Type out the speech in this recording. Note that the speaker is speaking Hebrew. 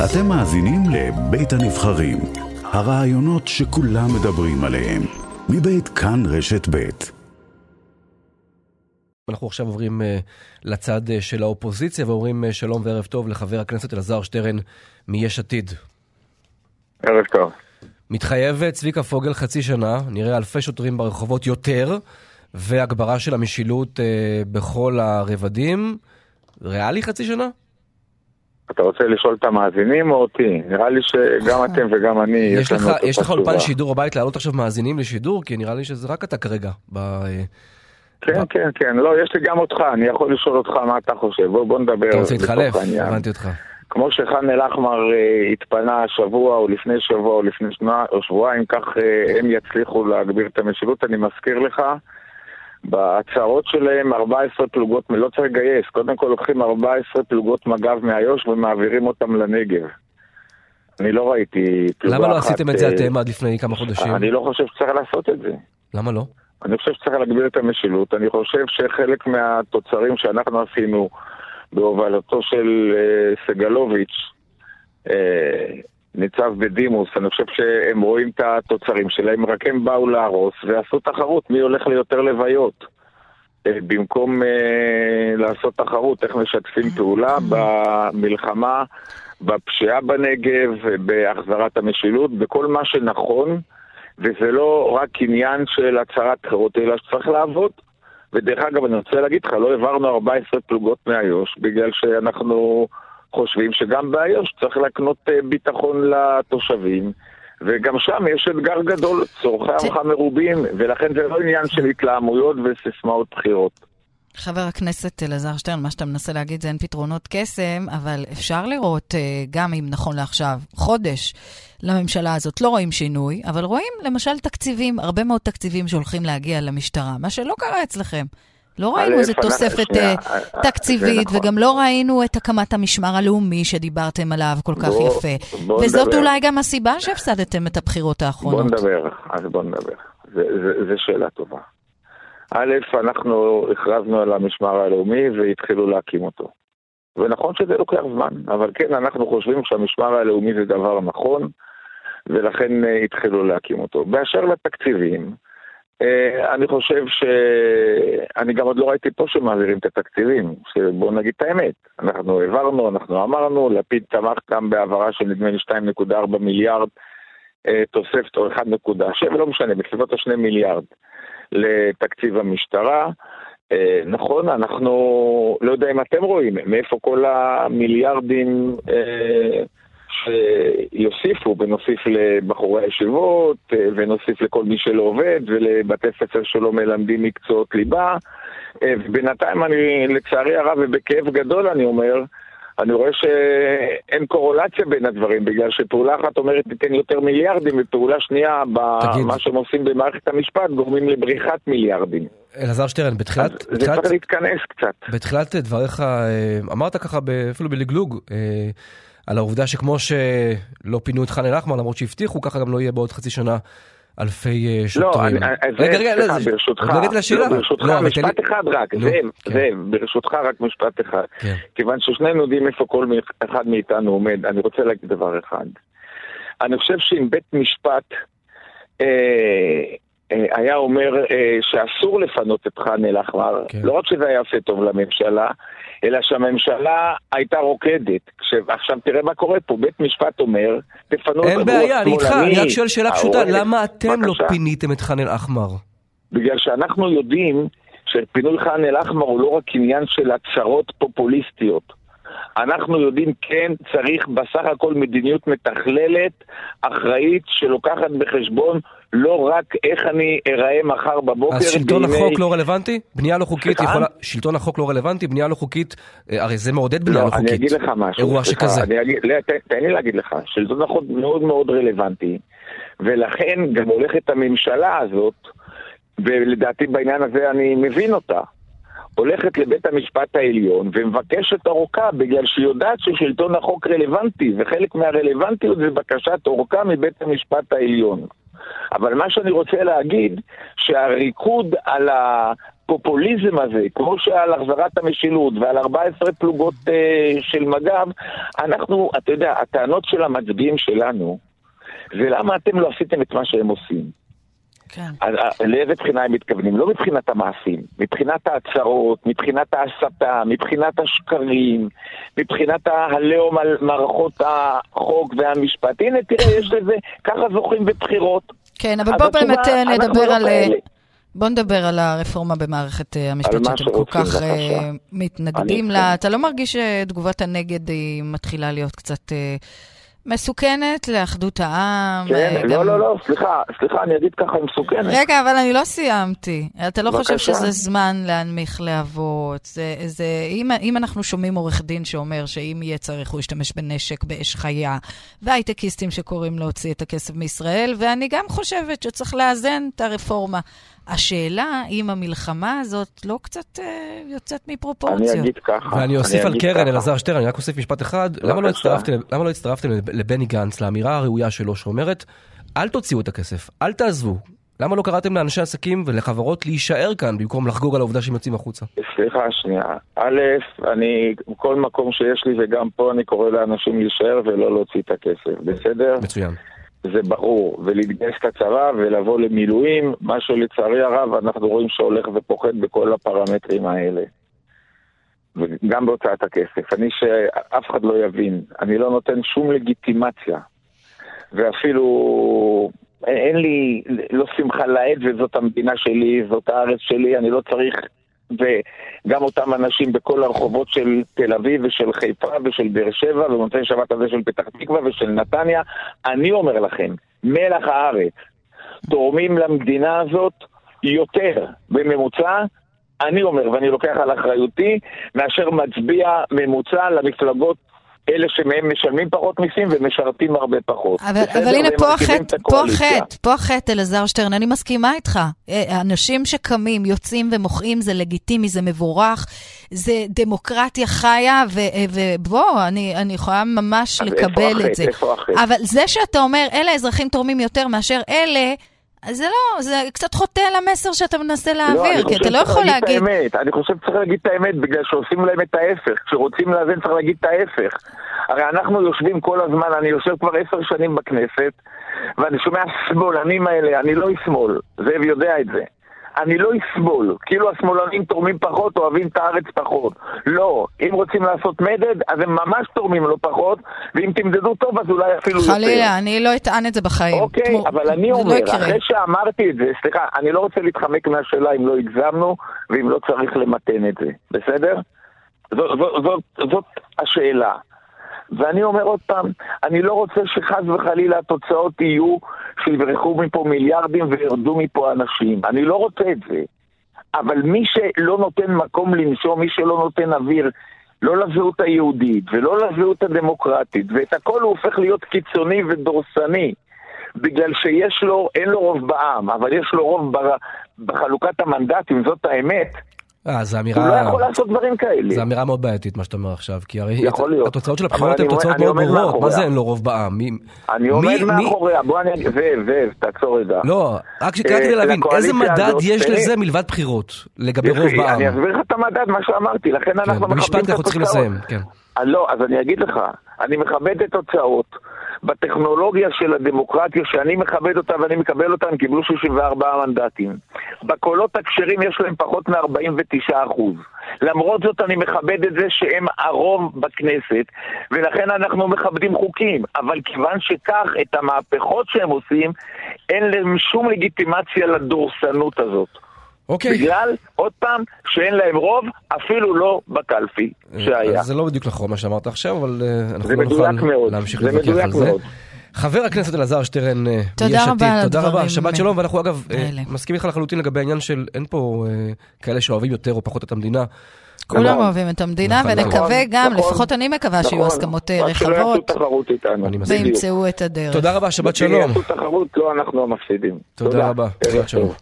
אתם מאזינים לבית הנבחרים, הרעיונות שכולם מדברים עליהם, מבית כאן רשת בית. אנחנו עכשיו עוברים uh, לצד uh, של האופוזיציה ואומרים uh, שלום וערב טוב לחבר הכנסת אלעזר שטרן מיש עתיד. ערב טוב. מתחייב צביקה פוגל חצי שנה, נראה אלפי שוטרים ברחובות יותר, והגברה של המשילות uh, בכל הרבדים. ריאלי חצי שנה? אתה רוצה לשאול את המאזינים או אותי? נראה לי שגם אתם וגם אני, יש לך, יש לך אולפן שידור בבית להעלות עכשיו מאזינים לשידור? כי נראה לי שזה רק אתה כרגע. ב... כן, כן, כן. לא, יש לי גם אותך, אני יכול לשאול אותך מה אתה חושב. בוא, בוא נדבר. אתה רוצה להתחלף? הבנתי אותך. כמו שחאן אל-אחמר אה, התפנה השבוע או לפני שבוע או לפני שנה או שבועיים, כך אה, הם יצליחו להגביר את המשילות. אני מזכיר לך, בהצהרות שלהם 14 פלוגות, לא צריך לגייס, קודם כל לוקחים 14 פלוגות מג"ב מאיו"ש ומעבירים אותם לנגב. אני לא ראיתי פלוגה אחת... למה לא עשיתם את זה אה, אתם עד לפני כמה חודשים? אני לא חושב שצריך לעשות את זה. למה לא? אני חושב שצריך להגביר את המשילות. אני חושב שחלק מהתוצרים שאנחנו עשינו בהובלתו של uh, סגלוביץ', uh, ניצב בדימוס, אני חושב שהם רואים את התוצרים שלהם, רק הם באו להרוס ועשו תחרות מי הולך ליותר לוויות. אה, במקום uh, לעשות תחרות איך משתפים פעולה במלחמה, בפשיעה בנגב, בהחזרת המשילות, בכל מה שנכון, וזה לא רק עניין של הצהרת בחירות, אלא שצריך לעבוד. ודרך אגב, אני רוצה להגיד לך, לא העברנו 14 פלוגות מאיו"ש, בגלל שאנחנו חושבים שגם באיו"ש צריך להקנות אה, ביטחון לתושבים. וגם שם יש אתגר גדול, צורכי עמך מרובים, ולכן זה לא עניין של התלהמויות וסיסמאות בחירות. חבר הכנסת אלעזר שטרן, מה שאתה מנסה להגיד זה אין פתרונות קסם, אבל אפשר לראות, אה, גם אם נכון לעכשיו, חודש לממשלה הזאת, לא רואים שינוי, אבל רואים למשל תקציבים, הרבה מאוד תקציבים שהולכים להגיע למשטרה, מה שלא קרה אצלכם. לא ראינו איזה תוספת שנייה, uh, תקציבית, נכון. וגם לא ראינו את הקמת המשמר הלאומי שדיברתם עליו כל כך בוא, יפה. בוא וזאת נדבר. אולי גם הסיבה שהפסדתם את הבחירות האחרונות. בוא נדבר, אז בוא נדבר. זו שאלה טובה. א', אנחנו הכרזנו על המשמר הלאומי והתחילו להקים אותו. ונכון שזה לוקח זמן, אבל כן, אנחנו חושבים שהמשמר הלאומי זה דבר נכון, ולכן אה, התחילו להקים אותו. באשר לתקציבים, אה, אני חושב ש... אני גם עוד לא ראיתי פה שמעבירים את התקציבים, שבואו נגיד את האמת. אנחנו העברנו, אנחנו אמרנו, לפיד תמך גם בהעברה של נדמה לי 2.4 מיליארד אה, תוספת או 1.7, לא משנה, בסביבות ה-2 מיליארד לתקציב המשטרה. אה, נכון, אנחנו לא יודע אם אתם רואים מאיפה כל המיליארדים שיוסיפו, ונוסיף לבחורי הישיבות, אה, ונוסיף לכל מי שלא עובד, ולבתי ספר שלא מלמדים מקצועות ליבה. אה, בינתיים אני, לצערי הרב ובכאב גדול אני אומר, אני רואה שאין קורולציה בין הדברים, בגלל שפעולה אחת אומרת תיתן יותר מיליארדים, ופעולה שנייה, במה שהם עושים במערכת המשפט, גורמים לבריחת מיליארדים. אלעזר שטרן, בתחילת... זה בתחילת, צריך להתכנס קצת. בתחילת דבריך, אה, אמרת ככה אפילו בלגלוג, על העובדה שכמו שלא פינו את ח'אן אל-אחמר, למרות שהבטיחו, ככה גם לא יהיה בעוד חצי שנה אלפי שוטרים. לא, רגע, רגע, רגע, ברשותך, לא, ברשותך, משפט אחד רק, זאב, כן. זאב, ברשותך רק משפט אחד. כן. כיוון ששנינו יודעים איפה כל אחד מאיתנו עומד, אני רוצה להגיד דבר אחד. אני חושב שאם בית משפט אה, היה אומר שאסור לפנות את ח'אן אל-אחמר, כן. לא רק שזה היה עושה טוב לממשלה, אלא שהממשלה הייתה רוקדת. עכשיו תראה מה קורה פה, בית משפט אומר, תפנו את אין בעיה, אני איתך, אני רק שואל שאלה פשוטה, למה אתם לא פיניתם את ח'אן אל-אחמר? בגלל שאנחנו יודעים שפינוי ח'אן אל-אחמר הוא לא רק עניין של הצהרות פופוליסטיות. אנחנו יודעים, כן, צריך בסך הכל מדיניות מתכללת, אחראית, שלוקחת בחשבון לא רק איך אני אראה מחר בבוקר. אז שלטון בימי... החוק לא רלוונטי? בנייה לא חוקית יכולה... שלטון החוק לא רלוונטי? בנייה לא חוקית, אה, הרי זה מעודד בנייה לא, לא חוקית. אני אגיד לך משהו. אירוע שכזה. אני אגיד, לא, תן, תן לי להגיד לך, שלטון החוק מאוד מאוד רלוונטי, ולכן גם הולכת הממשלה הזאת, ולדעתי בעניין הזה אני מבין אותה. הולכת לבית המשפט העליון ומבקשת אורכה בגלל שהיא יודעת ששלטון החוק רלוונטי, וחלק מהרלוונטיות זה בקשת אורכה מבית המשפט העליון. אבל מה שאני רוצה להגיד, שהריקוד על הפופוליזם הזה, כמו שעל החזרת המשילות ועל 14 פלוגות אה, של מג"ב, אנחנו, אתה יודע, הטענות של המצביעים שלנו, זה למה אתם לא עשיתם את מה שהם עושים. כן. לאיזה בחינה הם מתכוונים? לא מבחינת המעשים, מבחינת ההצהרות, מבחינת ההסתה, מבחינת השקרים, מבחינת הלאום על מערכות החוק והמשפט. הנה, תראה, יש לזה, ככה זוכים בבחירות. כן, אבל בוא באמת אה, נדבר לא על... אה, בוא נדבר על הרפורמה במערכת אה, המשפט שאתם כל כך מתנגדים לה. אתה לא מרגיש שתגובת הנגד היא מתחילה להיות קצת מסוכנת לאחדות העם. כן, גם... לא, לא, לא, סליחה, סליחה, אני אגיד ככה, היא מסוכנת. רגע, אבל אני לא סיימתי. אתה לא בבקשה. חושב שזה זמן להנמיך להבות? זה, זה, אם, אם אנחנו שומעים עורך דין שאומר שאם יהיה צריך הוא ישתמש בנשק באש חיה, והייטקיסטים שקוראים להוציא את הכסף מישראל, ואני גם חושבת שצריך לאזן את הרפורמה. השאלה אם המלחמה הזאת לא קצת אה, יוצאת מפרופורציות. אני אגיד ככה. ואני אוסיף על קרן, אלעזר שטרן, אני רק אוסיף משפט אחד. למה לא, הצטרפתם, למה לא הצטרפתם לבני גנץ, לאמירה הראויה שלו, שאומרת, אל תוציאו את הכסף, אל תעזבו. למה לא קראתם לאנשי עסקים ולחברות להישאר כאן במקום לחגוג על העובדה שהם יוצאים החוצה? סליחה, שנייה. א', אני, כל מקום שיש לי וגם פה אני קורא לאנשים להישאר ולא להוציא את הכסף, בסדר? מצוין. זה ברור, ולהתגייס לצבא ולבוא למילואים, מה שלצערי הרב אנחנו רואים שהולך ופוחד בכל הפרמטרים האלה. וגם בהוצאת הכסף. אני שאף אחד לא יבין, אני לא נותן שום לגיטימציה. ואפילו אין לי, לא שמחה לאיד וזאת המדינה שלי, זאת הארץ שלי, אני לא צריך וגם אותם אנשים בכל הרחובות של תל אביב ושל חיפה ושל באר שבע ובמוצאי שבת הזה של פתח תקווה ושל נתניה. אני אומר לכם, מלח הארץ, תורמים למדינה הזאת יותר בממוצע אני אומר, ואני לוקח על אחריותי, מאשר מצביע ממוצע למפלגות אלה שמהם משלמים פחות מיסים ומשרתים הרבה פחות. אבל, אבל הנה פה החטא, פה החטא, פה החטא, אלעזר שטרן, אני מסכימה איתך. אה, אנשים שקמים, יוצאים ומוחאים, זה לגיטימי, זה מבורך, זה דמוקרטיה חיה, אה, ובוא, אני, אני יכולה ממש לקבל את זה. איפה החטא? אבל זה שאתה אומר, אלה אזרחים תורמים יותר מאשר אלה, זה לא, זה קצת חוטא למסר שאתה מנסה לא, להעביר, לא, כי אתה לא יכול להגיד... האמת. אני חושב שצריך להגיד את האמת, בגלל שעושים להם את ההפך. כשרוצים לאזן צריך להגיד את ההפך. הרי אנחנו יושבים כל הזמן, אני יושב כבר עשר שנים בכנסת, ואני שומע שמאלנים האלה, אני לא שמאל, זאב יודע את זה. אני לא אסבול, כאילו השמאלנים תורמים פחות, אוהבים את הארץ פחות. לא, אם רוצים לעשות מדד, אז הם ממש תורמים לא פחות, ואם תמדדו טוב, אז אולי אפילו חלילה, יותר. חלילה, אני לא אטען את זה בחיים. אוקיי, תמו... אבל אני לא אומר, לא אחרי שאמרתי את זה, סליחה, אני לא רוצה להתחמק מהשאלה אם לא הגזמנו, ואם לא צריך למתן את זה, בסדר? זאת, זאת, זאת, זאת השאלה. ואני אומר עוד פעם, אני לא רוצה שחס וחלילה התוצאות יהיו שיברחו מפה מיליארדים וירדו מפה אנשים. אני לא רוצה את זה. אבל מי שלא נותן מקום לנשום, מי שלא נותן אוויר, לא לזהות היהודית ולא לזהות הדמוקרטית, ואת הכל הוא הופך להיות קיצוני ודורסני. בגלל שיש לו, אין לו רוב בעם, אבל יש לו רוב בחלוקת המנדטים, זאת האמת. אה, זו אמירה... הוא לא יכול לעשות דברים כאלה. זו אמירה מאוד בעייתית, מה שאתה אומר עכשיו, כי הרי התוצאות של הבחירות הן תוצאות מאוד ברורות, מה זה אין לו רוב בעם? אני עומד מאחוריה, בוא אני... זאב, זאב, תעצור רגע. לא, רק שקראתי לי להבין, איזה מדד יש לזה מלבד בחירות, לגבי רוב בעם? אני אסביר לך את המדד, מה שאמרתי, לכן אנחנו מכבדים את התוצאות. במשפט אנחנו צריכים לסיים, כן. לא, אז אני אגיד לך, אני מכבד את תוצאות. בטכנולוגיה של הדמוקרטיה, שאני מכבד אותה ואני מקבל אותה, הם קיבלו 64 מנדטים. בקולות הכשרים יש להם פחות מ-49 אחוז. למרות זאת אני מכבד את זה שהם הרוב בכנסת, ולכן אנחנו מכבדים חוקים. אבל כיוון שכך, את המהפכות שהם עושים, אין להם שום לגיטימציה לדורסנות הזאת. אוקיי. בגלל, עוד פעם, שאין להם רוב, אפילו לא בקלפי שהיה. זה לא בדיוק נכון מה שאמרת עכשיו, אבל אה, אנחנו לא נוכל מאוד. להמשיך להתווכח על זה. חבר הכנסת אלעזר שטרן, אה, תודה רבה על תודה רבה, שבת שלום, ואנחנו אגב אה, מסכים איתך לחלוטין לגבי העניין של אין פה כאלה שאוהבים יותר או פחות את המדינה. כולם נכון. אוהבים את המדינה, נכון, ונקווה נכון, גם, לפחות אני מקווה שיהיו הסכמות רחבות, וימצאו את הדרך. תודה רבה, שבת שלום. תחרות, לא אנחנו המפסידים. תודה רבה, שבת שלום.